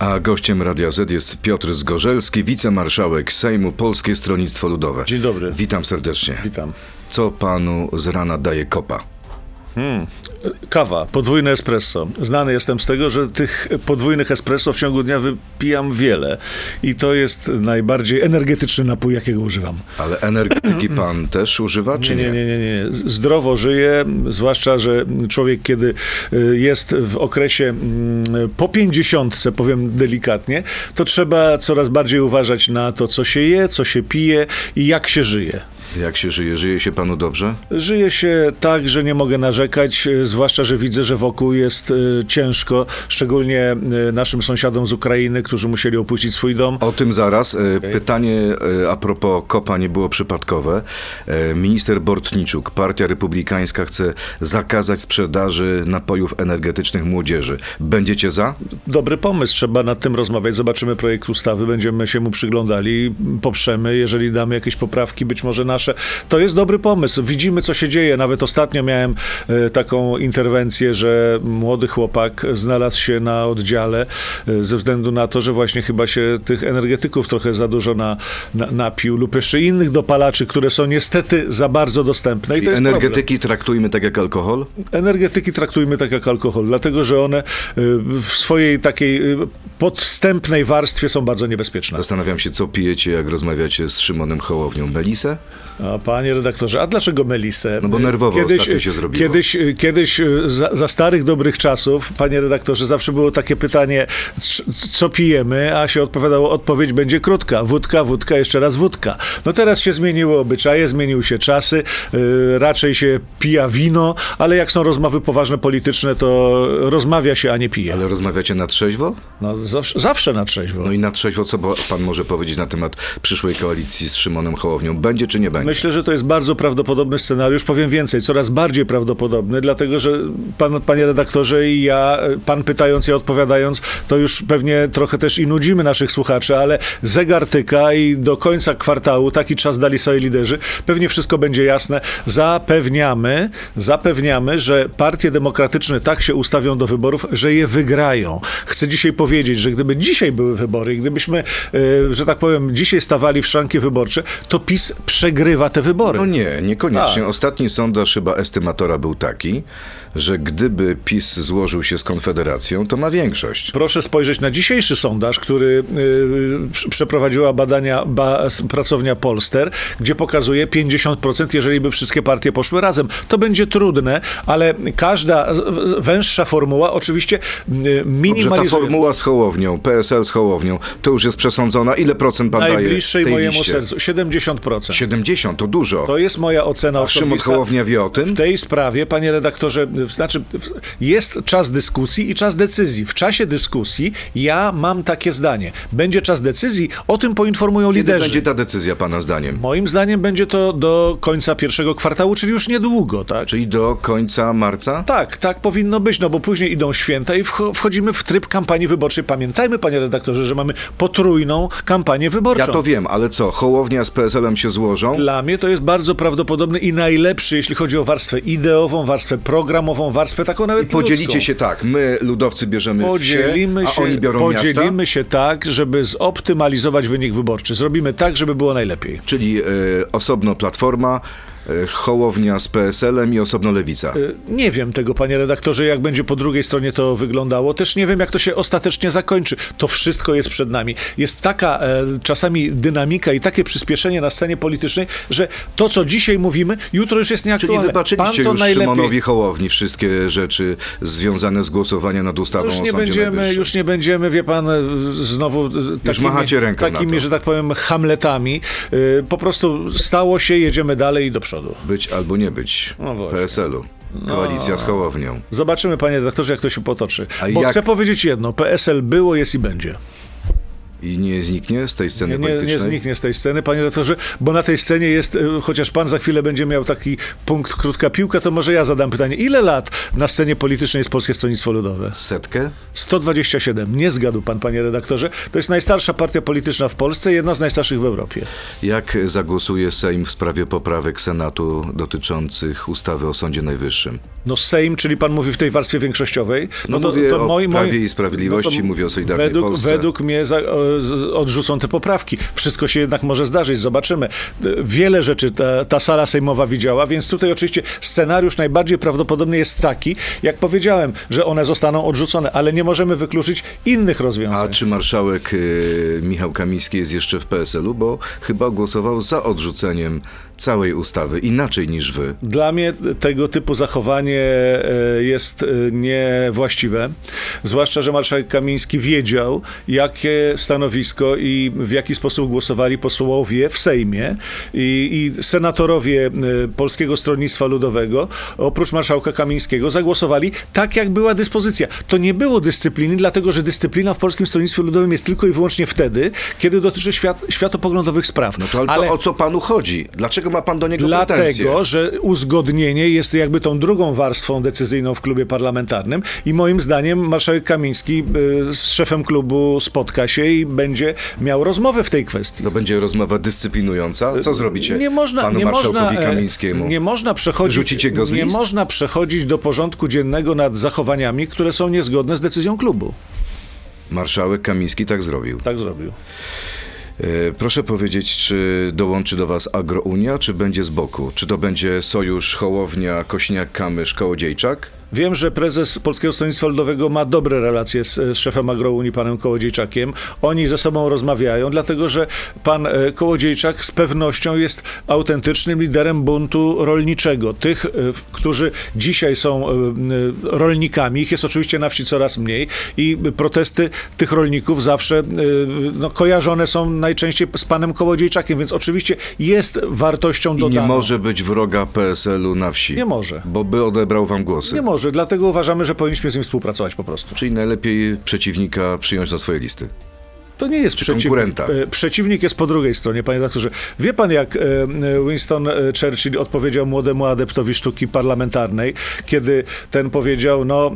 A gościem Radia Z jest Piotr Zgorzelski, wicemarszałek Sejmu Polskie Stronnictwo Ludowe. Dzień dobry. Witam serdecznie. Witam. Co panu z rana daje kopa? Kawa, podwójne espresso. Znany jestem z tego, że tych podwójnych espresso w ciągu dnia wypijam wiele. I to jest najbardziej energetyczny napój, jakiego używam. Ale energetyki pan też używa, czy Nie, nie? nie, nie, nie, nie. Zdrowo żyję, zwłaszcza, że człowiek, kiedy y, jest w okresie mm, po pięćdziesiątce, powiem delikatnie, to trzeba coraz bardziej uważać na to, co się je, co się pije i jak się żyje. Jak się żyje? Żyje się panu dobrze? Żyje się tak, że nie mogę narzekać, y, zwłaszcza, że widzę, że wokół jest y, ciężko, szczególnie y, naszym sąsiadom z Ukrainy, którzy musieli opuścić swój dom. O tym zaraz. E, Pytanie e, a propos kopa nie było przypadkowe. E, Minister Bortniczuk, Partia Republikańska chce zakazać sprzedaży napojów energetycznych młodzieży. Będziecie za? Dobry pomysł, trzeba nad tym rozmawiać. Zobaczymy projekt ustawy, będziemy się mu przyglądali, poprzemy, jeżeli damy jakieś poprawki, być może nasze. To jest dobry pomysł. Widzimy, co się dzieje. Nawet ostatnio miałem e, taką interwencję, że młody chłopak znalazł się na oddziale e, ze względu na to, że właśnie chyba się tych energetyków trochę za dużo na, na, napił lub jeszcze innych dopalaczy, które są niestety za bardzo dostępne. I I to jest problem. energetyki traktujmy tak jak alkohol? Energetyki traktujmy tak jak alkohol, dlatego że one y, w swojej takiej podstępnej warstwie są bardzo niebezpieczne. Zastanawiam się, co pijecie, jak rozmawiacie z Szymonem Hołownią. Melisę? Panie redaktorze, a dlaczego Melisę? No bo nerwowo ostatnio się zrobiło. Kiedyś, kiedyś y, za, za starych dobrych czasów, panie redaktorze, zawsze było takie pytanie, co pijemy, a się odpowiadało, odpowiedź będzie krótka. Wódka, wódka, jeszcze raz wódka. No teraz się zmieniły obyczaje, zmieniły się czasy, y, raczej się pija wino, ale jak są rozmowy poważne polityczne, to rozmawia się, a nie pije. Ale rozmawiacie na trzeźwo? No, zawsze, zawsze na trzeźwo. No i na trzeźwo, co pan może powiedzieć na temat przyszłej koalicji z Szymonem Hołownią? Będzie czy nie będzie? Myślę, że to jest bardzo prawdopodobny scenariusz. Powiem więcej, coraz bardziej prawdopodobny, dlatego że pan, panie redaktorze i ja, pan pytając, ja odpowiadając, to już pewnie trochę też i nudzimy naszych słuchaczy, ale zegar tyka i do końca kwartału taki czas dali sobie liderzy. Pewnie wszystko będzie jasne. Zapewniamy, zapewniamy, że partie demokratyczne tak się ustawią do wyborów, że je wygrają. Chcę dzisiaj powiedzieć, że gdyby dzisiaj były wybory, gdybyśmy, e, że tak powiem, dzisiaj stawali w szranki wyborcze, to PiS przegrywa te wybory. No nie, niekoniecznie. Tak. Ostatni sondaż chyba estymatora był taki, że gdyby PiS złożył się z Konfederacją, to ma większość. Proszę spojrzeć na dzisiejszy sondaż, który y, prz- przeprowadziła badania ba, pracownia Polster, gdzie pokazuje 50%, jeżeli by wszystkie partie poszły razem. To będzie trudne, ale każda węższa formuła oczywiście y, Dobrze, ta minimalizuje. formuła z Hołownią, PSL z Hołownią, to już jest przesądzona. Ile procent pan daje Najbliższej tej mojemu liście? sercu 70%. 70, to dużo. To jest moja ocena A Szymon osobista. Hołownia wie o tym? W tej sprawie, panie redaktorze, znaczy jest czas dyskusji i czas decyzji. W czasie dyskusji ja mam takie zdanie. Będzie czas decyzji, o tym poinformują Kiedy liderzy. będzie ta decyzja pana zdaniem? Moim zdaniem będzie to do końca pierwszego kwartału, czyli już niedługo, tak? Czyli do końca marca? Tak, tak powinno być, no bo później idą święta i wcho- wchodzimy w tryb kampanii wyborczej. Pamiętajmy, panie redaktorze, że mamy potrójną kampanię wyborczą. Ja to wiem, ale co, Hołownia z PSL-em się złożą? Dla mnie to jest bardzo prawdopodobny i najlepszy, jeśli chodzi o warstwę ideową, warstwę programową, warstwę taką nawet Podzielicie ludzką. się tak, my ludowcy bierzemy Podzielimy wsie, się, a oni biorą miasta? podzielimy się tak, żeby zoptymalizować wynik wyborczy. Zrobimy tak, żeby było najlepiej. Czyli e, osobno Platforma, Hołownia z PSL-em i osobno Lewica. Y, Nie wiem tego, panie redaktorze, jak będzie po drugiej stronie to wyglądało. Też nie wiem, jak to się ostatecznie zakończy. To wszystko jest przed nami. Jest taka e, czasami dynamika i takie przyspieszenie na scenie politycznej, że to, co dzisiaj mówimy, jutro już jest Czyli nieaktualne. wybaczyliście Pan to już najlepiej. Szymonowi Hołowni wszystkie rzeczy związane z głosowaniem nad ustawą Już o nie, Sądzie będziemy, Najwyższym. już nie będziemy, wie pan, e, znowu e, takimi, takimi że tak powiem, hamletami. Po prostu stało się, jedziemy dalej i do przodu. Być albo nie być No właśnie. PSL-u. Koalicja z Hołownią. Zobaczymy, panie redaktorze, jak to się potoczy. A Bo jak- chcę powiedzieć jedno, PSL było, jest i będzie. I nie zniknie z tej sceny Nie, nie, politycznej? nie zniknie z tej sceny, panie redaktorze, bo na tej scenie jest, e, chociaż pan za chwilę będzie miał taki punkt krótka piłka, to może ja zadam pytanie. Ile lat na scenie politycznej jest Polskie Stronnictwo Ludowe? Setkę? 127. Nie zgadł pan, panie redaktorze. To jest najstarsza partia polityczna w Polsce, jedna z najstarszych w Europie. Jak zagłosuje Sejm w sprawie poprawek Senatu dotyczących ustawy o Sądzie Najwyższym? No Sejm, czyli pan mówi w tej warstwie większościowej. No mówię o Prawie i Sprawiedliwości, mówię o Solidarnej według, Polsce. Według mnie za, odrzucą te poprawki. Wszystko się jednak może zdarzyć, zobaczymy. Wiele rzeczy ta, ta sala sejmowa widziała, więc tutaj oczywiście scenariusz najbardziej prawdopodobny jest taki, jak powiedziałem, że one zostaną odrzucone, ale nie możemy wykluczyć innych A rozwiązań. czy marszałek y, Michał Kamiński jest jeszcze w PSL-u? Bo chyba głosował za odrzuceniem całej ustawy, inaczej niż wy. Dla mnie tego typu zachowanie e, jest e, niewłaściwe. Zwłaszcza, że marszałek Kamiński wiedział, jakie stanowisko i w jaki sposób głosowali posłowie w Sejmie i, i senatorowie e, Polskiego Stronnictwa Ludowego, oprócz marszałka Kamińskiego, zagłosowali tak, jak była dyspozycja. To nie było dyscypliny, dlatego że dyscyplina w Polskim Stronnictwie Ludowym jest tylko i wyłącznie wtedy, kiedy dotyczy świat, światopoglądowych spraw. No to, ale to o co panu chodzi? Dlaczego ma pan do niego pretensje? Dlatego, że uzgodnienie jest jakby tą drugą warstwą decyzyjną w klubie parlamentarnym i moim zdaniem marszałek Kamiński y, z szefem klubu spotka się i będzie miał rozmowę w tej kwestii. To będzie rozmowa dyscyplinująca? Co zrobicie Nie można, panu nie marszałkowi można, e, Kamińskiemu? nie można przechodzić, Rzucicie go z nie list? można przechodzić do porządku dziennego nad zachowaniami, które są niezgodne z decyzją klubu. Marszałek Kamiński tak zrobił. Tak zrobił. E, Proszę powiedzieć, czy dołączy do was Agrounia, czy będzie z boku? Czy to będzie sojusz Hołownia, Kośniak-Kamysz, Kołodziejczak? Wiem, że prezes Polskiego Stronnictwa Ludowego ma dobre relacje z, z szefem Agrounii, panem Kołodziejczakiem. Oni ze sobą rozmawiają, dlatego że pan e, Kołodziejczak z pewnością jest autentycznym liderem buntu rolniczego. Tych, e, którzy dzisiaj są e, rolnikami, ich jest oczywiście na wsi coraz mniej i protesty tych rolników zawsze no, kojarzone są najczęściej z panem Kołodziejczakiem, więc oczywiście jest wartością I dodaną. nie może być wroga PSL-u na wsi. Nie może. Bo by odebrał wam głosy. Nie może, dlatego uważamy, że powinniśmy z nim współpracować po prostu. Czyli najlepiej przeciwnika przyjąć na swoje listy. To nie jest przeciwnik. konkurenta? E, Przeciwnik jest po drugiej stronie, panie doktorze. Wie pan, jak e, e, Winston Churchill odpowiedział młodemu adeptowi sztuki parlamentarnej, kiedy ten powiedział, no,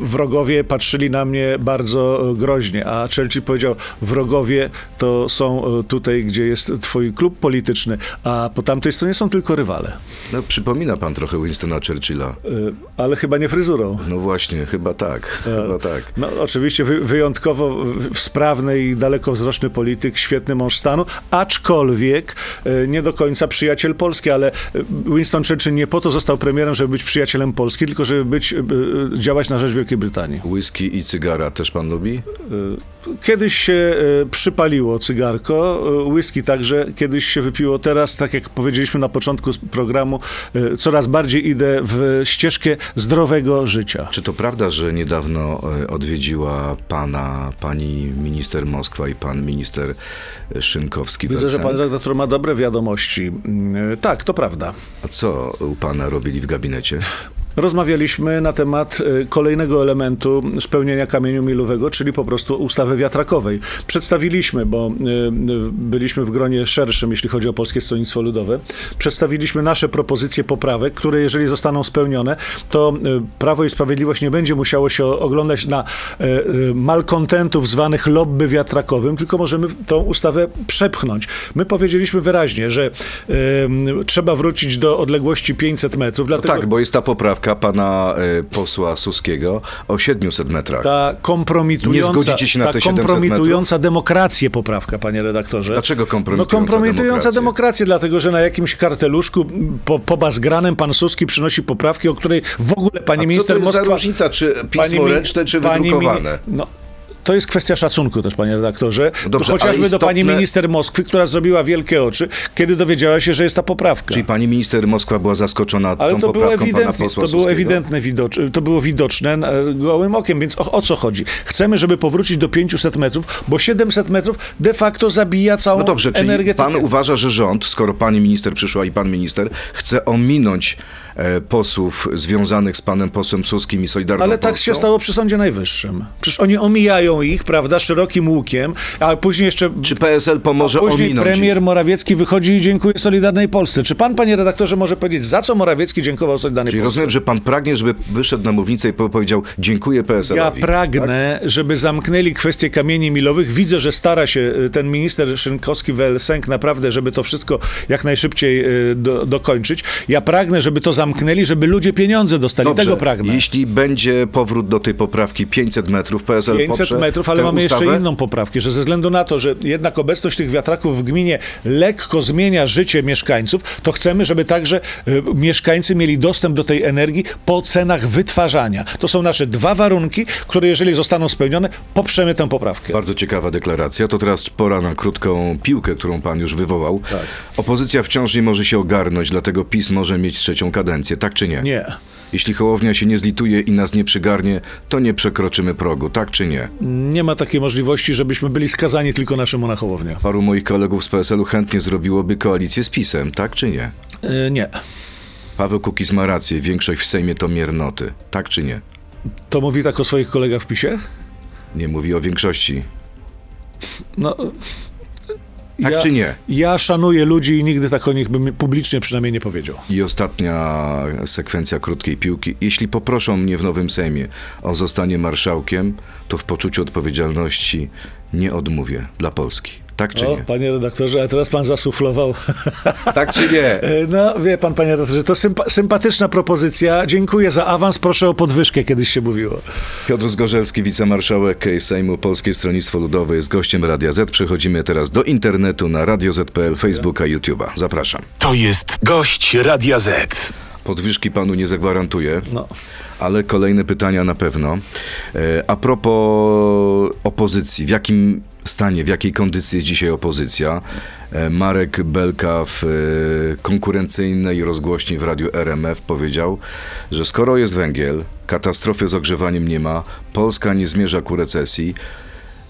wrogowie patrzyli na mnie bardzo groźnie, a Churchill powiedział, wrogowie to są tutaj, gdzie jest twój klub polityczny, a po tamtej stronie są tylko rywale. No, przypomina pan trochę Winstona Churchilla. Ale chyba nie fryzurą. No właśnie, chyba tak. Chyba tak. No, oczywiście wy, wyjątkowo w- sprawny i dalekowzroczny polityk, świetny mąż stanu, aczkolwiek e, nie do końca przyjaciel Polski, ale e, Winston Churchill nie po to został premierem, żeby być przyjacielem Polski, tylko żeby być, e, działać na rzecz Wielkiej Brytanii. Whisky i cygara też pan lubi? Kiedyś się przypaliło cygarko, whisky także, kiedyś się wypiło. Teraz, tak jak powiedzieliśmy na początku programu, coraz bardziej idę w ścieżkę zdrowego życia. Czy to prawda, że niedawno odwiedziła pana pani minister Moskwa i pan minister Szynkowski Widzę, że pan redaktor ma dobre wiadomości. Mm, Tak, to prawda. A co u pana robili w gabinecie? Rozmawialiśmy na temat e, kolejnego elementu spełnienia kamieniu milowego, czyli po prostu ustawy wiatrakowej. Przedstawiliśmy, bo e, byliśmy w gronie szerszym, jeśli chodzi o Polskie Stronnictwo Ludowe, przedstawiliśmy nasze propozycje poprawek, które jeżeli zostaną spełnione, to Prawo i Sprawiedliwość nie będzie musiało się oglądać na malkontentów zwanych lobby wiatrakowym, tylko możemy tą ustawę przepchnąć. My powiedzieliśmy wyraźnie, że trzeba wrócić do odległości 500 metrów, No dlatego tak, bo jest ta poprawka pana e, posła Suskiego o 700 metrach. ta kompromitująca, Nie zgodzicie się na ta te 700 kompromitująca demokrację poprawka, panie redaktorze. Dlaczego kompromitująca No kompromitująca demokrację? demokrację, dlatego że na jakimś karteluszku po, po bazgranem pan Suski przynosi poprawki, o której w ogóle pani A co minister to jest Moskwa... za różnica, czy pismo mi- ręczne, czy pani wydrukowane? No, to jest kwestia szacunku też, panie redaktorze. Dobrze, Chociażby ale do pani istotne- minister Moskwy, która zrobiła wielkie oczy, kiedy dowiedziała się, że jest ta poprawka. Czyli pani minister Moskwa była zaskoczona Ale tą to było, poprawką pana posła to było ewidentne, widocz, to było widoczne e, gołym okiem, więc o, o co chodzi? Chcemy, żeby powrócić do 500 metrów, bo 700 metrów de facto zabija całą No dobrze, czyli energetykę. pan uważa, że rząd, skoro pani minister przyszła i pan minister, chce ominąć posłów związanych z panem posłem Suskim i Solidarną Ale tak Polską? się stało przy Sądzie Najwyższym. Przecież oni omijają ich, prawda, szerokim łukiem, a później jeszcze... Czy PSL pomoże Później ominąć premier ich? Morawiecki wychodzi i dziękuję Solidarnej Polsce. Czy pan, panie redaktorze, może powiedzieć, za co Morawiecki dziękował Solidarnej Czyli Polsce? rozumiem, że pan pragnie, żeby wyszedł na mównicę i po- powiedział dziękuję Ja PSL-owi. pragnę, żeby zamknęli kwestię kamieni milowych. Widzę, że stara się y, ten minister Szynkowski-Welsenk naprawdę, żeby to wszystko jak najszybciej y, do, dokończyć. Ja pragnę, żeby to zamknęli, żeby ludzie pieniądze dostali. Dobrze, Tego pragnę. Jeśli będzie powrót do tej poprawki 500 metrów, PSL 500 poprze metrów, ale mamy ustawę? jeszcze inną poprawkę, że ze względu na to, że jednak obecność tych wiatraków w gminie lekko zmienia życie mieszkańców, to chcemy, żeby także y, mieszkańcy mieli dostęp do tej energii po cenach wytwarzania. To są nasze dwa warunki, które jeżeli zostaną spełnione, poprzemy tę poprawkę. Bardzo ciekawa deklaracja. To teraz pora na krótką piłkę, którą pan już wywołał. Tak. Opozycja wciąż nie może się ogarnąć, dlatego PiS może mieć trzecią kadencję, tak czy nie? Nie. Jeśli Hołownia się nie zlituje i nas nie przygarnie, to nie przekroczymy progu, tak czy nie? Nie ma takiej możliwości, żebyśmy byli skazani tylko na Szymona Hołownię. Paru moich kolegów z PSL-u chętnie zrobiłoby koalicję z PiSem, tak czy nie? Y, Nie. Paweł Kukiz ma rację, większość w Sejmie to miernoty, tak czy nie? To mówi tak o swoich kolegach w PiSie? Nie mówi o większości. No... Tak czy nie? Ja szanuję ludzi i nigdy tak o nich bym publicznie przynajmniej nie powiedział. I ostatnia sekwencja krótkiej piłki. Jeśli poproszą mnie w nowym Sejmie o zostanie marszałkiem, to w poczuciu odpowiedzialności nie odmówię dla Polski. Tak czy O, nie? panie redaktorze, a teraz pan zasuflował. Tak czy nie? E, No, wie pan, panie redaktorze, to sympa- sympatyczna propozycja. Dziękuję za awans, proszę o podwyżkę, kiedyś się mówiło. Piotr Zgorzelski, wicemarszałek Sejmu Polskie Stronnictwo Ludowe jest gościem Radia Z. Przechodzimy teraz do internetu na Radio Z.pl, Facebooka, YouTube'a. Zapraszam. To jest gość Radia Z. Podwyżki panu nie zagwarantuję. No. Ale kolejne pytania na pewno. E, A propos opozycji, w jakim stanie, w jakiej kondycji jest dzisiaj opozycja? E, Marek Belka w e, konkurencyjnej rozgłośni w radiu RMF powiedział, że skoro jest węgiel, katastrofy z ogrzewaniem nie ma, Polska nie zmierza ku recesji,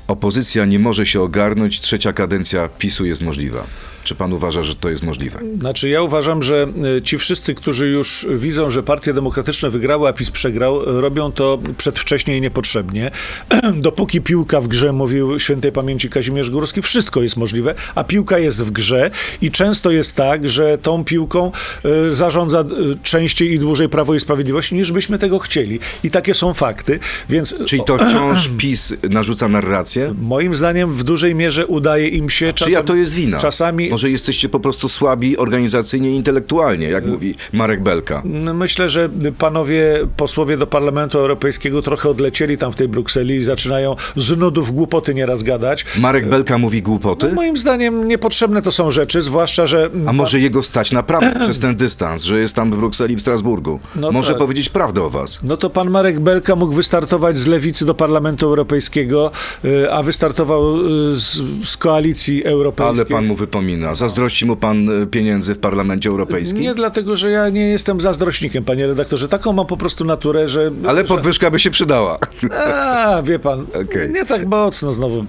opozycja nie może się ogarnąć, trzecia kadencja PiSu jest możliwa. Czy pan uważa, że to jest możliwe? Znaczy, ja uważam, że e, ci wszyscy, którzy już widzą, że partie demokratyczne wygrały, a PiS przegrał, e, robią to przedwcześnie i niepotrzebnie. Dopóki piłka w grze, mówił świętej pamięci Kazimierz Górski, wszystko jest możliwe, a piłka jest w grze i często jest tak, że tą piłką e, zarządza częściej i dłużej Prawo i Sprawiedliwość, niż byśmy tego chcieli. I takie są fakty, więc Czyli to wciąż PiS narzuca narrację? moim zdaniem w dużej mierze udaje im się czasem, Czyja to jest wina? Czasami Może jesteście po prostu słabi organizacyjnie i intelektualnie, jak mówi Marek Belka. No, Myślę, że panowie posłowie do Parlamentu Europejskiego trochę odlecieli tam w tej Brukseli i zaczynają z nudów głupoty nieraz gadać. Marek Belka mówi głupoty? Moim zdaniem niepotrzebne to są rzeczy, zwłaszcza, że... A może jego stać naprawdę przez ten dystans, że jest tam w Brukseli, w Strasburgu? No może tak. powiedzieć prawdę o was. No to pan Marek Belka mógł wystartować z lewicy do Parlamentu Europejskiego, y, a wystartował y, z, z koalicji europejskiej. Ale pan mu wypomina. Zazdrości mu pan y, pieniędzy w Parlamencie Europejskim? Nie dlatego, że ja nie jestem zazdrośnikiem, panie redaktorze. Taką mam po prostu naturę, że... Ale że... podwyżka by się przydała. A, wie pan, Okej. nie tak mocno znowu.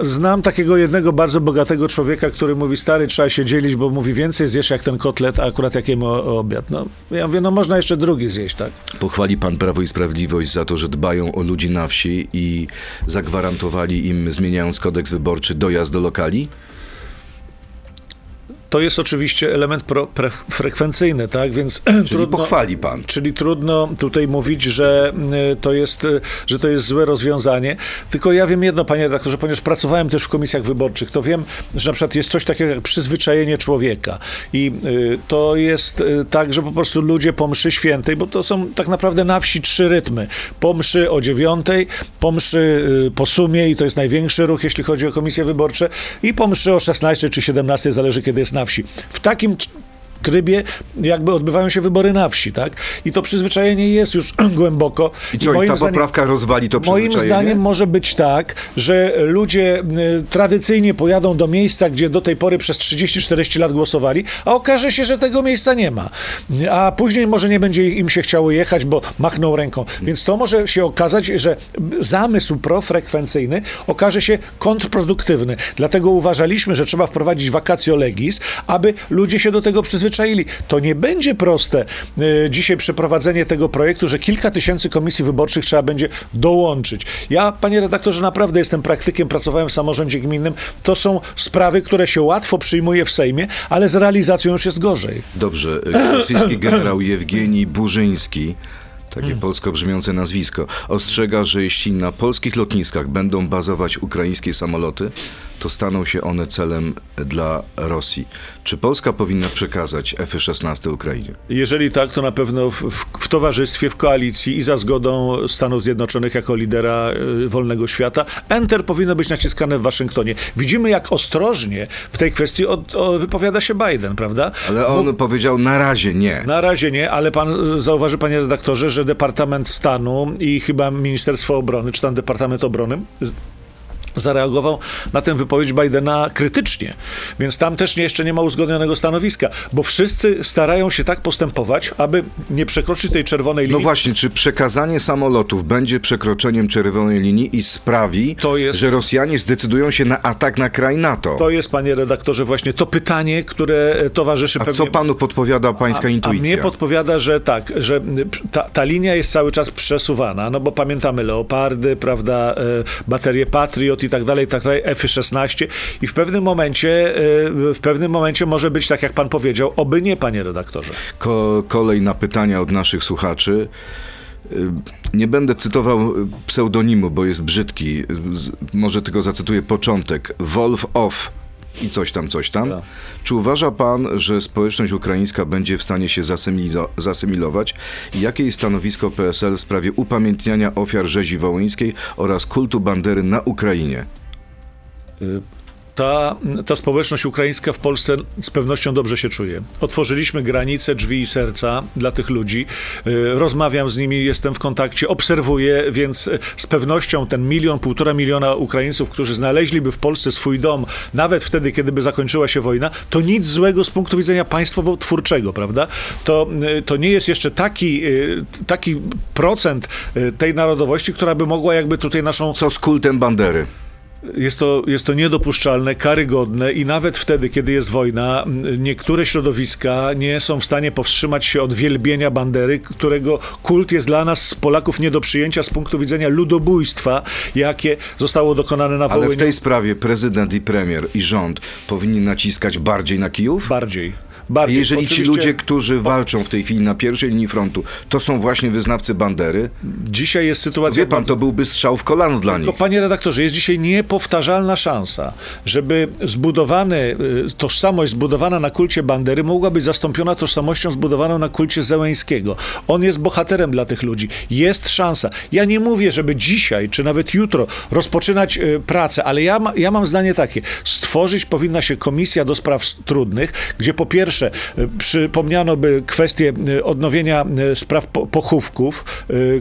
Znam takiego jednego bardzo bogatego człowieka, który mówi, stary, trzeba się dzielić, bo mówi, więcej zjesz jak ten kotlet, a akurat jakiemu o- obiad. No, ja mówię, no można jeszcze drugi zjeść, tak? Pochwali pan Prawo i Sprawiedliwość za to, że dbają o ludzi na wsi i zagwarantowali im, zmieniając kodeks wyborczy, dojazd do lokali? To jest oczywiście element pro, pre, frekwencyjny, tak? Więc Czyli pochwali pan. Czyli trudno tutaj mówić, że y, to jest, y, że to jest złe rozwiązanie. Tylko ja wiem jedno, panie redaktorze, ponieważ pracowałem też w komisjach wyborczych, to wiem, że na przykład jest coś takiego jak przyzwyczajenie człowieka. I y, to jest tak, że po prostu ludzie po mszy świętej, bo to są tak naprawdę na wsi trzy rytmy. Po mszy o dziewiątej, po mszy po sumie i to jest największy ruch, jeśli chodzi o komisje wyborcze i po mszy o 16 czy 17, zależy kiedy jest na wsi. W takim trybie jakby odbywają się wybory na wsi, tak? I to przyzwyczajenie jest już głęboko. I co, i moim ta zdaniem- poprawka rozwali to Moim przyzwyczajenie? zdaniem może być tak, że ludzie y, tradycyjnie pojadą do miejsca, gdzie do tej pory przez 30-40 lat głosowali, a okaże się, że tego miejsca nie ma. A później może nie będzie im się chciało jechać, bo machną ręką. Więc to może się okazać, że zamysł profrekwencyjny okaże się kontrproduktywny. Dlatego uważaliśmy, że trzeba wprowadzić vacatio legis, aby ludzie się do tego przyzwyczaili. Przyzwyczaili. To nie będzie proste y, dzisiaj przeprowadzenie tego projektu, że kilka tysięcy komisji wyborczych trzeba będzie dołączyć. Ja, panie redaktorze, naprawdę jestem praktykiem, pracowałem w samorządzie gminnym. To są sprawy, które się łatwo przyjmuje w Sejmie, ale z realizacją już jest gorzej. Dobrze, y, rosyjski generał Jewgenij Burzyński, takie Hmm. polsko brzmiące nazwisko, ostrzega, że jeśli na polskich lotniskach będą bazować ukraińskie samoloty, to staną się one celem dla Rosji. Czy Polska powinna przekazać F-16 Ukrainie? Jeżeli tak, to na pewno w, w, w towarzystwie, w koalicji i za zgodą Stanów Zjednoczonych jako lidera y, wolnego świata. Enter powinno być naciskane w Waszyngtonie. Widzimy, jak ostrożnie w tej kwestii od, o, wypowiada się Biden, prawda? Ale on powiedział na razie nie. Na razie nie, ale pan y, zauważy, panie redaktorze, że Departament Stanu i chyba Ministerstwo Obrony, czy tam Departament Obrony zareagował na tę wypowiedź Bidena krytycznie. Więc tam też jeszcze nie ma uzgodnionego stanowiska, bo wszyscy starają się tak postępować, aby nie przekroczyć tej czerwonej No linii. właśnie, czy przekazanie samolotów będzie przekroczeniem czerwonej linii i sprawi, jest- że Rosjanie zdecydują się na atak na kraj NATO? To jest, panie redaktorze, właśnie to pytanie, które e, towarzyszy A pewnie... co panu podpowiada pańska A intuicja? mnie podpowiada, że tak, że ta, ta linia jest cały czas przesuwana, no bo pamiętamy Leopardy, prawda, e, baterie Patriot i tak dalej, i tak dalej, F-16 i w pewnym momencie, e, w pewnym momencie może być tak, jak pan powiedział, oby nie, panie redaktorze. Ko- kolej na pytania od naszych słuchaczy. Y, Nie będę cytował pseudonimu, bo jest brzydki. Może tylko zacytuję początek. Wolf off i coś tam, coś tam. Tak. Czy uważa pan, że społeczność ukraińska będzie w stanie się zasymilować? Jakie jest stanowisko PSL w sprawie upamiętniania ofiar rzezi wołyńskiej oraz kultu bandery na Ukrainie? Ta, ta społeczność ukraińska w Polsce z pewnością dobrze się czuje. Otworzyliśmy granice, drzwi i serca dla tych ludzi. Y, Rozmawiam z nimi, jestem w kontakcie, obserwuję, więc y, z pewnością ten milion, półtora miliona Ukraińców, którzy znaleźliby w Polsce swój dom, nawet wtedy, kiedy by zakończyła się wojna, to nic złego z punktu widzenia państwowo-twórczego, prawda? To, y, to nie jest jeszcze taki, taki procent tej narodowości, która by mogła jakby tutaj naszą Co z kultem bandery? Jest to, jest to niedopuszczalne, karygodne i nawet wtedy, kiedy jest wojna, niektóre środowiska nie są w stanie powstrzymać się od wielbienia bandery, którego kult jest dla nas, Polaków, nie do przyjęcia z punktu widzenia ludobójstwa, jakie zostało dokonane na Ale Wołyniu. w tej sprawie prezydent i premier i rząd powinni naciskać bardziej na Kijów? Bardziej. Bardziej. Jeżeli ci Oczywiście ludzie, którzy walczą w tej chwili na pierwszej linii frontu, to są właśnie wyznawcy bandery, Dzisiaj jest sytuacja... wie pan, to byłby strzał w kolano dla nich. Panie redaktorze, jest dzisiaj niepowtarzalna szansa, żeby zbudowany, tożsamość zbudowana na kulcie Bandery mogła być zastąpiona tożsamością zbudowaną na kulcie Zełęńskiego. On jest bohaterem dla tych ludzi. Jest szansa. Ja nie mówię, żeby dzisiaj, czy nawet jutro rozpoczynać y, pracę, ale ja, ma, ja mam zdanie takie. Stworzyć powinna się komisja do spraw trudnych, gdzie po pierwsze y, przypomniano by kwestię y, odnowienia y, spraw po, pochówków,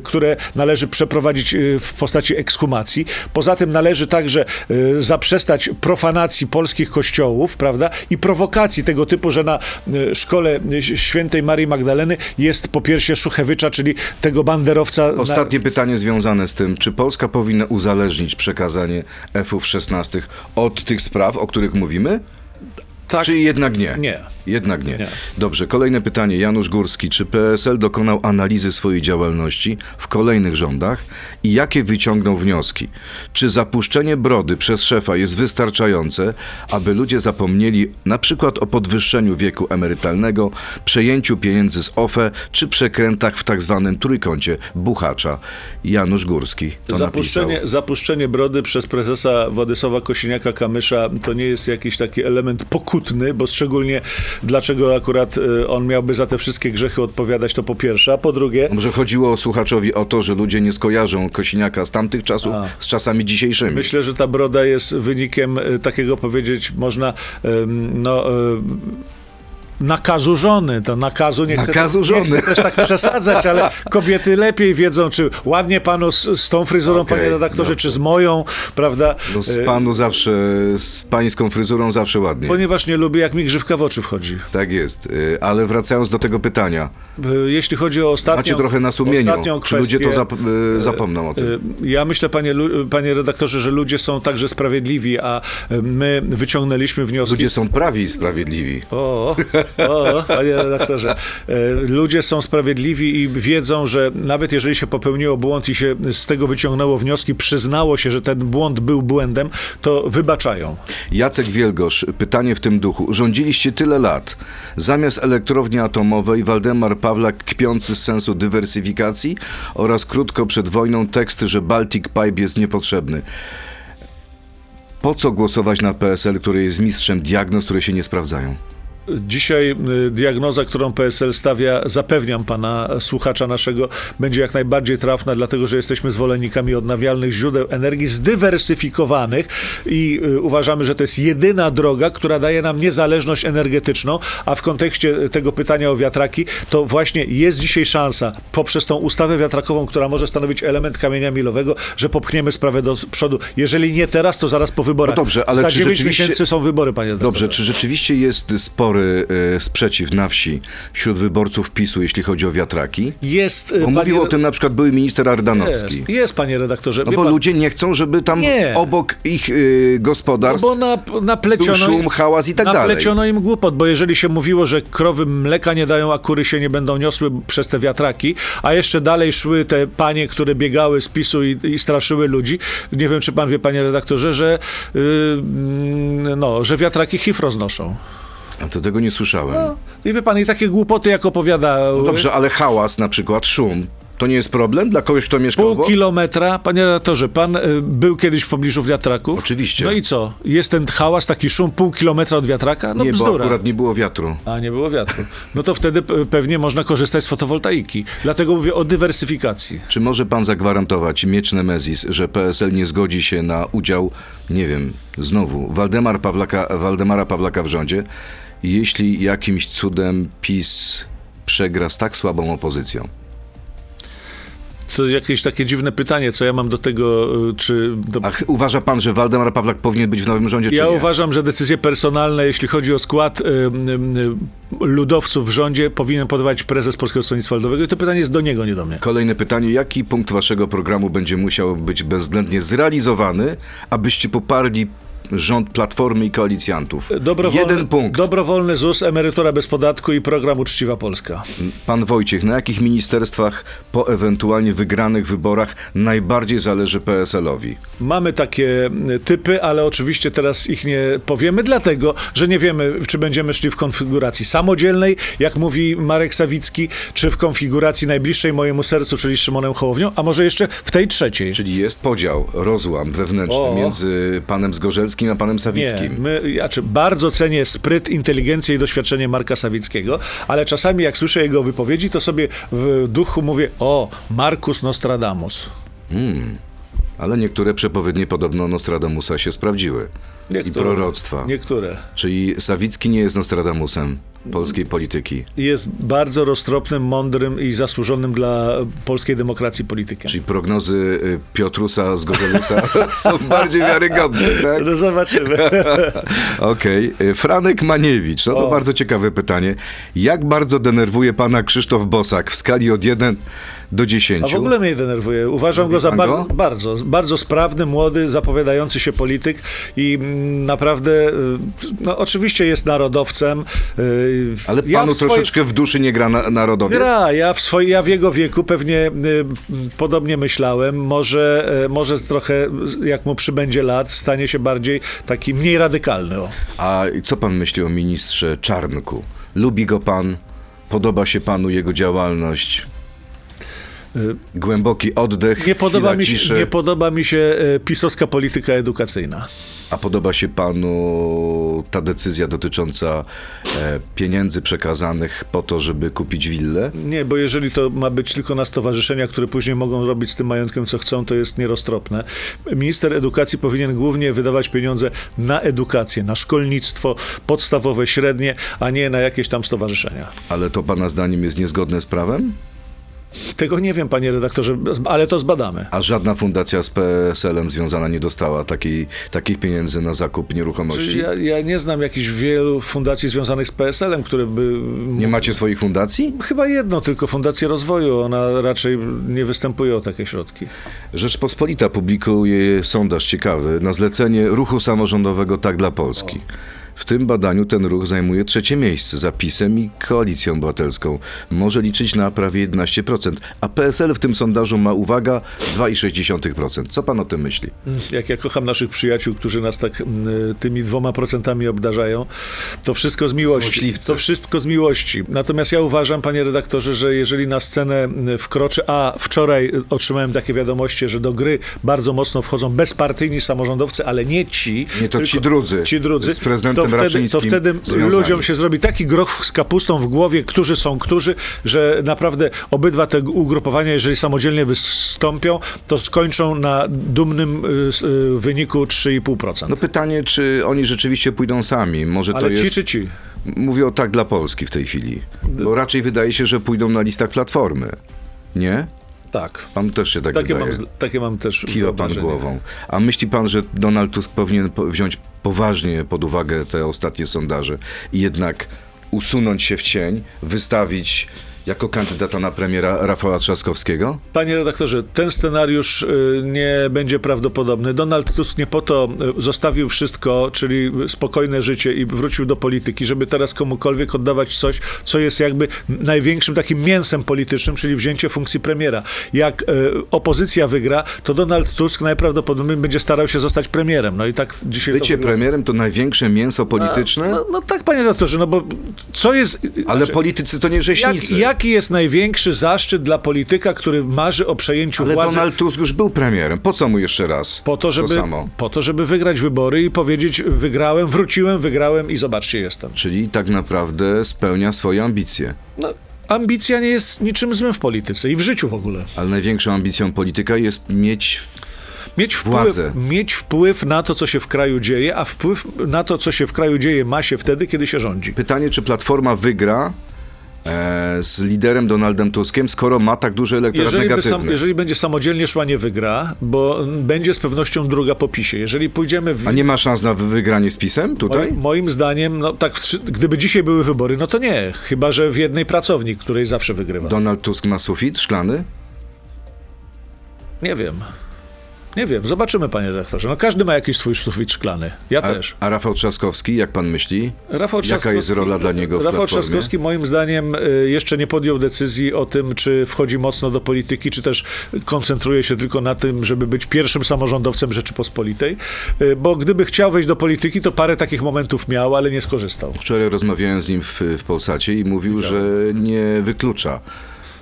które należy przeprowadzić w postaci ekshumacji. Poza tym należy także zaprzestać profanacji polskich kościołów, prawda, i prowokacji tego typu, że na szkole świętej Marii Magdaleny jest po piersie Szuchewycza, czyli tego banderowca. na- Ostatnie pytanie związane z tym, czy Polska powinna uzależnić przekazanie F-16 od tych spraw, o których mówimy? tak, Czy jednak nie? Nie. Jednak nie. Nie. Dobrze, kolejne pytanie. Janusz Górski. Czy PSL dokonał analizy swojej działalności w kolejnych rządach i jakie wyciągnął wnioski? Czy zapuszczenie brody przez szefa jest wystarczające, aby ludzie zapomnieli na przykład o podwyższeniu wieku emerytalnego, przejęciu pieniędzy z OFE czy przekrętach w tak zwanym trójkącie Buchacza? Janusz Górski to Zapuszczenie, napisał. zapuszczenie brody przez prezesa Władysława Kosiniaka-Kamysza to nie jest jakiś taki element pokutny, bo szczególnie dlaczego akurat y, on miałby za te wszystkie grzechy odpowiadać, to po pierwsze, a po drugie, Może chodziło słuchaczowi o to, że ludzie nie skojarzą Kosiniaka z tamtych czasów A. z czasami dzisiejszymi. myślę, że ta broda jest wynikiem y, takiego powiedzieć można, no... Nakazu żony, to nakazu nie chcę, Nakazu nie żony. chcę też tak przesadzać, ale kobiety lepiej wiedzą, czy ładnie panu z, z tą fryzurą, Okej, panie redaktorze, dobrze. czy z moją, prawda? No z Y, panu zawsze, z pańską fryzurą zawsze ładnie. Ponieważ nie lubię, jak mi grzywka w oczy wchodzi. Tak jest. Y, Ale wracając do tego pytania. Y, Jeśli chodzi o ostatnią... Macie trochę na sumieniu. ostatnią Czy ludzie to kwestię, zap- zapomną o tym? Ja myślę, panie, panie redaktorze, że ludzie są także sprawiedliwi, a my wyciągnęliśmy wnioski... Ludzie są prawi i sprawiedliwi. O, O, panie redaktorze, e, ludzie są sprawiedliwi i wiedzą, że nawet jeżeli się popełniło błąd i się z tego wyciągnęło wnioski, przyznało się, że ten błąd był błędem, to wybaczają. Jacek Wielgosz, pytanie w tym duchu. Rządziliście tyle lat. Zamiast elektrowni atomowej Waldemar Pawlak kpiący z sensu dywersyfikacji oraz krótko przed wojną teksty, że Baltic Pipe jest niepotrzebny. Po co głosować na PSL, który jest mistrzem diagnoz, które się nie sprawdzają? Dzisiaj y, diagnoza, którą PSL stawia, zapewniam pana słuchacza naszego, będzie jak najbardziej trafna, dlatego że jesteśmy zwolennikami odnawialnych źródeł energii zdywersyfikowanych i y, uważamy, że to jest jedyna droga, która daje nam niezależność energetyczną, a w kontekście tego pytania o wiatraki, to właśnie jest dzisiaj szansa poprzez tą ustawę wiatrakową, która może stanowić element kamienia milowego, że popchniemy sprawę do przodu. Jeżeli nie teraz, to zaraz po wyborach. No dobrze, ale Za czy 9 rzeczywiście- miesięcy są wybory, panie Dobrze, doktorze. czy rzeczywiście jest spory e, sprzeciw na wsi wśród wyborców PiSu, jeśli chodzi o wiatraki? Jest, y, Bo mówił panie- o tym na przykład były minister Ardanowski. Jest, jest, panie redaktorze. No bo pan, ludzie nie chcą, żeby tam Nie. obok ich y, gospodarstw bo na, napleciono, był szum, hałas i tak dalej. napleciono im głupot, bo jeżeli się mówiło, że krowy mleka nie dają, a kury się nie będą niosły przez te wiatraki, a jeszcze dalej szły te panie, które biegały z PiSu i, i straszyły ludzi, nie wiem, czy pan wie, panie redaktorze, że, yy, mm, no, że wiatraki HIV roznoszą. A to tego nie słyszałem. No, I wie pan, i takie głupoty, jak opowiadał... No dobrze, ale hałas na przykład, szum, to nie jest problem dla kogoś, kto mieszka Pół obok? kilometra, panie redaktorze, pan y, był kiedyś w pobliżu wiatraków? Oczywiście. No i co? Jest ten hałas, taki szum, pół kilometra od wiatraka? No nie, bo bzdura. akurat nie było wiatru. A, nie było wiatru. No to wtedy p- pewnie można korzystać z fotowoltaiki. Dlatego mówię o dywersyfikacji. Czy może pan zagwarantować, miecz Nemezis, że PSL nie zgodzi się na udział, nie wiem, znowu, Waldemar Pawlaka, Waldemara Pawlaka w rządzie, jeśli jakimś cudem PiS przegra z tak słabą opozycją? To jakieś takie dziwne pytanie, co ja mam do tego, y, czy... Do... A uważa pan, że Waldemar Pawlak powinien być w nowym rządzie, Ja uważam, że decyzje personalne, jeśli chodzi o skład y, y, y, ludowców w rządzie, powinien podawać prezes Polskiego Stronnictwa Ludowego. I to pytanie jest do niego, nie do mnie. Kolejne pytanie. Jaki punkt waszego programu będzie musiał być bezwzględnie zrealizowany, abyście poparli rząd Platformy i koalicjantów? Dobrowolny, Jeden punkt. Dobrowolny ZUS, emerytura bez podatku i program Uczciwa Polska. Pan Wojciech, na jakich ministerstwach po ewentualnie wygranych wyborach najbardziej zależy PSL-owi? Mamy takie y, typy, ale oczywiście teraz ich nie powiemy, dlatego, że nie wiemy, czy będziemy szli w konfiguracji samodzielnej, jak mówi Marek Sawicki, czy w konfiguracji najbliższej mojemu sercu, czyli Szymonem Hołownią, a może jeszcze w tej trzeciej. Czyli jest podział, rozłam wewnętrzny O. między panem Zgorzelskim a panem Nie, Sawickim. my, znaczy bardzo cenię spryt, inteligencję i doświadczenie Marka Sawickiego, ale czasami jak słyszę jego wypowiedzi, to sobie w duchu mówię, o, Markus Nostradamus. Ale niektóre przepowiednie podobno Nostradamusa się sprawdziły. I Niektóre. proroctwa. Niektóre. Czyli Sawicki nie jest Nostradamusem polskiej polityki. Jest bardzo roztropnym, mądrym i zasłużonym dla polskiej demokracji politykiem. Czyli prognozy y, Piotrusa z Gorzelusa są bardziej wiarygodne, tak? No zobaczymy. Okej. Y, Franek Maniewicz. No to O. bardzo ciekawe pytanie. Jak bardzo denerwuje pana Krzysztof Bosak w skali od 1 do 10? A w ogóle mnie denerwuje. Uważam go za bardzo, go? bardzo, bardzo sprawny, młody, zapowiadający się polityk i mm, naprawdę, y, no oczywiście jest narodowcem. y, Ale ja panu w swoim- troszeczkę w duszy nie gra na, narodowiec? Gra, ja w, swoi, ja w jego wieku pewnie y, podobnie myślałem. Może, y, może trochę, jak mu przybędzie lat, stanie się bardziej taki mniej radykalny. O. A co pan myśli o ministrze Czarnku? Lubi go pan? Podoba się panu jego działalność? Głęboki oddech, Y, Nie podoba, mi się, nie podoba mi się y, pisowska polityka edukacyjna. A podoba się panu ta decyzja dotycząca e, pieniędzy przekazanych po to, żeby kupić willę? Nie, bo jeżeli to ma być tylko na stowarzyszenia, które później mogą robić z tym majątkiem, co chcą, to jest nieroztropne. Minister edukacji powinien głównie wydawać pieniądze na edukację, na szkolnictwo podstawowe, średnie, a nie na jakieś tam stowarzyszenia. Ale to pana zdaniem jest niezgodne z prawem? Tego nie wiem, panie redaktorze, ale to zbadamy. A żadna fundacja z PSL-em związana nie dostała takiej, takich pieniędzy na zakup nieruchomości? Ja, ja nie znam jakichś wielu fundacji związanych z PSL-em, które by... Nie macie swoich fundacji? Chyba jedno, tylko Fundację Rozwoju. Ona raczej nie występuje o takie środki. Rzeczpospolita publikuje sondaż ciekawy na zlecenie ruchu samorządowego Tak dla Polski. W tym badaniu ten ruch zajmuje trzecie miejsce za PiSem i Koalicją Obywatelską. Może liczyć na prawie 11%, a PSL w tym sondażu ma, uwaga, 2,6%. Co pan o tym myśli? Jak ja kocham naszych przyjaciół, którzy nas tak tymi dwoma procentami obdarzają, to wszystko z miłości. Złośliwcy. To wszystko z miłości. Natomiast ja uważam, panie redaktorze, że jeżeli na scenę wkroczy, a wczoraj otrzymałem takie wiadomości, że do gry bardzo mocno wchodzą bezpartyjni samorządowcy, ale nie ci. Nie, to tylko ci drudzy. Ci drudzy. Z prezydentem to wtedy, to wtedy związani. ludziom się zrobi taki groch z kapustą w głowie, którzy są którzy, że naprawdę obydwa te ugrupowania, jeżeli samodzielnie wystąpią, to skończą na dumnym y, y, wyniku 3,5%. No pytanie, czy oni rzeczywiście pójdą sami? Może to Ale jest... ci czy ci? Mówię o tak dla Polski w tej chwili. Bo raczej wydaje się, że pójdą na listach Platformy. Nie? Tak. Pan też się tak Takie wydaje. mam, takie mam też Kiwa pan głową. A myśli pan, że Donald Tusk powinien po- wziąć poważnie pod uwagę te ostatnie sondaże i jednak usunąć się w cień, wystawić jako kandydata na premiera Rafała Trzaskowskiego? Panie redaktorze, ten scenariusz y, nie będzie prawdopodobny. Donald Tusk nie po to y, zostawił wszystko, czyli spokojne życie i wrócił do polityki, żeby teraz komukolwiek oddawać coś, co jest jakby największym takim mięsem politycznym, czyli wzięcie funkcji premiera. Jak y, opozycja wygra, to Donald Tusk najprawdopodobniej będzie starał się zostać premierem. No i tak dzisiaj to Bycie wygląda. premierem to największe mięso polityczne? No, no tak, panie redaktorze, no bo co jest... Ale znaczy, politycy to nie jak, rzeźnicy. Jaki jest największy zaszczyt dla polityka, który marzy o przejęciu Ale władzy? Donald Tusk już był premierem. Po co mu jeszcze raz? Po to, żeby, samo. po to, żeby wygrać wybory i powiedzieć, wygrałem, wróciłem, wygrałem i zobaczcie, jestem. Czyli tak naprawdę spełnia swoje ambicje. No, ambicja nie jest niczym złym w polityce i w życiu w ogóle. Ale największą ambicją polityka jest mieć Mieć wpływ, Władzę. mieć wpływ na to, co się w kraju dzieje, a wpływ na to, co się w kraju dzieje, ma się wtedy, kiedy się rządzi. pytanie, czy Platforma wygra z liderem Donaldem Tuskiem, skoro ma tak duży elektorat Jeżeli, negatywny. sam, jeżeli będzie samodzielnie szła, nie wygra, bo będzie z pewnością druga po PiSie. Jeżeli pójdziemy w... A nie ma szans na wy- wygranie z PiSem tutaj? Moim, moim zdaniem, no tak, gdyby dzisiaj były wybory, no to nie. Chyba, że w jednej pracownik, której zawsze wygrywa. Donald Tusk ma sufit szklany? Nie wiem. Nie wiem, zobaczymy, panie redaktorze. No każdy ma jakiś swój sufit szklany. Ja A, też. a Rafał Trzaskowski, jak pan myśli? Rafał Jaka jest rola dla niego w Rafał Platformie? Trzaskowski moim zdaniem y, jeszcze nie podjął decyzji o tym, czy wchodzi mocno do polityki, czy też koncentruje się tylko na tym, żeby być pierwszym samorządowcem Rzeczypospolitej. Y, Bo gdyby chciał wejść do polityki, to parę takich momentów miał, ale nie skorzystał. Wczoraj rozmawiałem z nim w, w Polsacie i mówił, że nie wyklucza.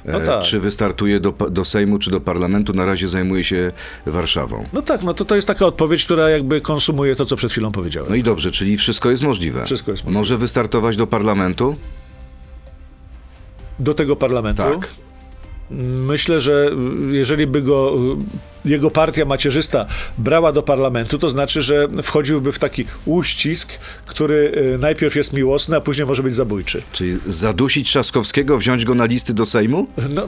E, No tak. Czy wystartuje do, do Sejmu, czy do parlamentu. Na razie zajmuje się Warszawą. No tak, no to to jest taka odpowiedź, która jakby konsumuje to, co przed chwilą powiedziałem. No i dobrze, czyli wszystko jest możliwe. Wszystko jest możliwe. Może wystartować do parlamentu? Do tego parlamentu. Tak. Myślę, że jeżeli by go jego partia macierzysta brała do parlamentu, to znaczy, że wchodziłby w taki uścisk, który y, najpierw jest miłosny, a później może być zabójczy. Czyli zadusić Trzaskowskiego, wziąć go na listy do Sejmu? No,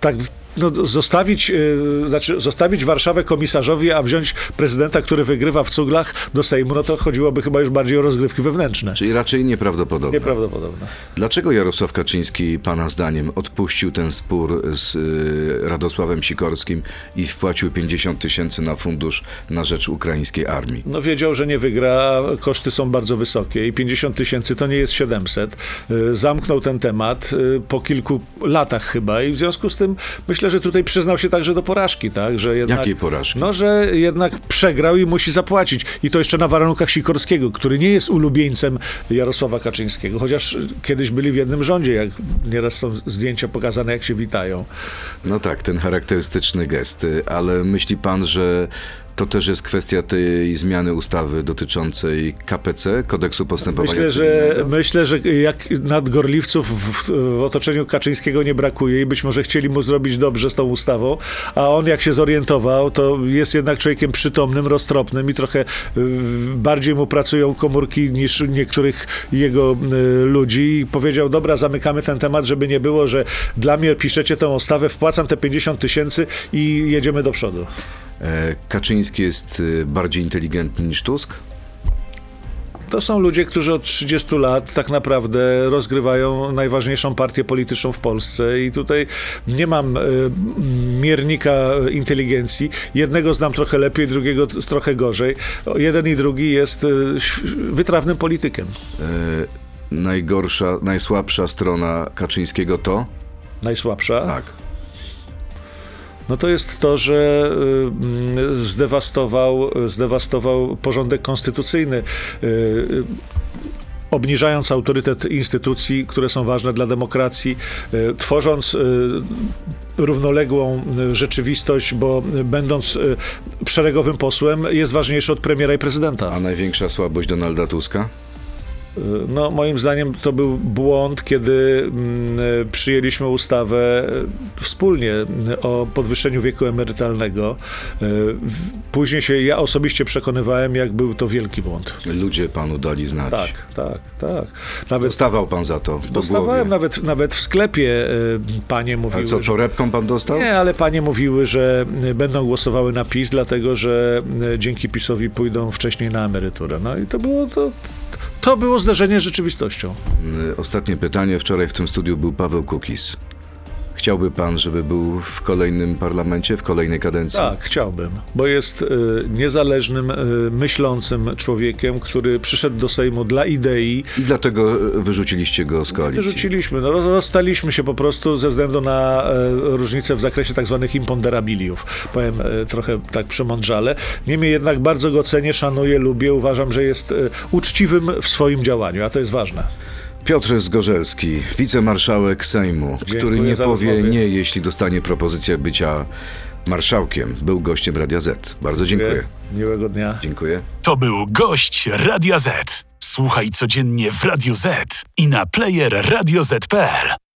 tak, no, zostawić, y, znaczy zostawić Warszawę komisarzowi, a wziąć prezydenta, który wygrywa w cuglach do Sejmu, no to chodziłoby chyba już bardziej o rozgrywki wewnętrzne. Czyli raczej nieprawdopodobne. Nieprawdopodobne. Dlaczego Jarosław Kaczyński, pana zdaniem, odpuścił ten spór z y, Radosławem Sikorskim i wpłacił 50 tysięcy na fundusz na rzecz ukraińskiej armii? No wiedział, że nie wygra, koszty są bardzo wysokie i 50 tysięcy to nie jest 700. Y, Zamknął ten temat po kilku latach chyba i w związku z tym myślę, że tutaj przyznał się także do porażki, tak? Że jednak, Jakiej porażki? No, że jednak przegrał i musi zapłacić. I to jeszcze na warunkach Sikorskiego, który nie jest ulubieńcem Jarosława Kaczyńskiego, chociaż kiedyś byli w jednym rządzie, jak nieraz są zdjęcia pokazane, jak się witają. No tak, ten charakterystyczny gest, y, ale myśli pan, że to też jest kwestia tej zmiany ustawy dotyczącej KPC, Kodeksu Postępowania Myślę, że, Cywilnego? myślę, że jak nadgorliwców w, w otoczeniu Kaczyńskiego nie brakuje i być może chcieli mu zrobić dobrze z tą ustawą, a on jak się zorientował, to jest jednak człowiekiem przytomnym, roztropnym i trochę y, bardziej mu pracują komórki niż niektórych jego y, ludzi i powiedział, dobra, zamykamy ten temat, żeby nie było, że dla mnie piszecie tę ustawę, wpłacam te 50 tysięcy i jedziemy do przodu. E, Kaczyński jest y, bardziej inteligentny niż Tusk? To są ludzie, którzy od 30 lat tak naprawdę rozgrywają najważniejszą partię polityczną w Polsce i tutaj nie mam e, miernika inteligencji. Jednego znam trochę lepiej, drugiego trochę gorzej. Jeden i drugi jest e, ś- wytrawnym politykiem. E, najgorsza, najsłabsza strona Kaczyńskiego to? Najsłabsza. Tak. No to jest to, że y, zdewastował, zdewastował porządek konstytucyjny. y, Obniżając autorytet instytucji, które są ważne dla demokracji, y, tworząc równoległą rzeczywistość, bo będąc szeregowym posłem, jest ważniejszy od premiera i prezydenta. A największa słabość Donalda Tuska? No, moim zdaniem to był błąd, kiedy mm, e, przyjęliśmy ustawę e, wspólnie e, o podwyższeniu wieku emerytalnego. E, Później się ja osobiście przekonywałem, jak był to wielki błąd. Ludzie panu dali znać. Tak, tak, tak. Nawet Dostawał pan za to. dostawałem, nawet, nawet w sklepie e, panie mówiły, Ale co, torebką pan dostał? Nie, ale panie mówiły, że e, będą głosowały na PiS, dlatego że e, dzięki PiSowi pójdą wcześniej na emeryturę. No i to było to, to było zderzenie z rzeczywistością. Y, Ostatnie pytanie. Wczoraj w tym studiu był Paweł Kukis. Chciałby pan, żeby był w kolejnym parlamencie, w kolejnej kadencji? Tak, chciałbym, bo jest y, niezależnym, y, myślącym człowiekiem, który przyszedł do Sejmu dla idei. I dlatego y, wyrzuciliście go z koalicji. Wyrzuciliśmy, no, roz- rozstaliśmy się po prostu ze względu na e, różnicę w zakresie tak zwanych imponderabiliów. Powiem e, trochę tak przemądrzale. Niemniej jednak bardzo go cenię, szanuję, lubię, uważam, że jest e, uczciwym w swoim działaniu, a to jest ważne. Piotr Zgorzelski, wicemarszałek Sejmu, który nie za powie rozmowy. nie, jeśli dostanie propozycję bycia marszałkiem. Był gościem Radia Z. Bardzo dziękuję. Miłego dnia. Dziękuję. To był gość Radia Z. Słuchaj codziennie w Radio Z i na player radioz.pl.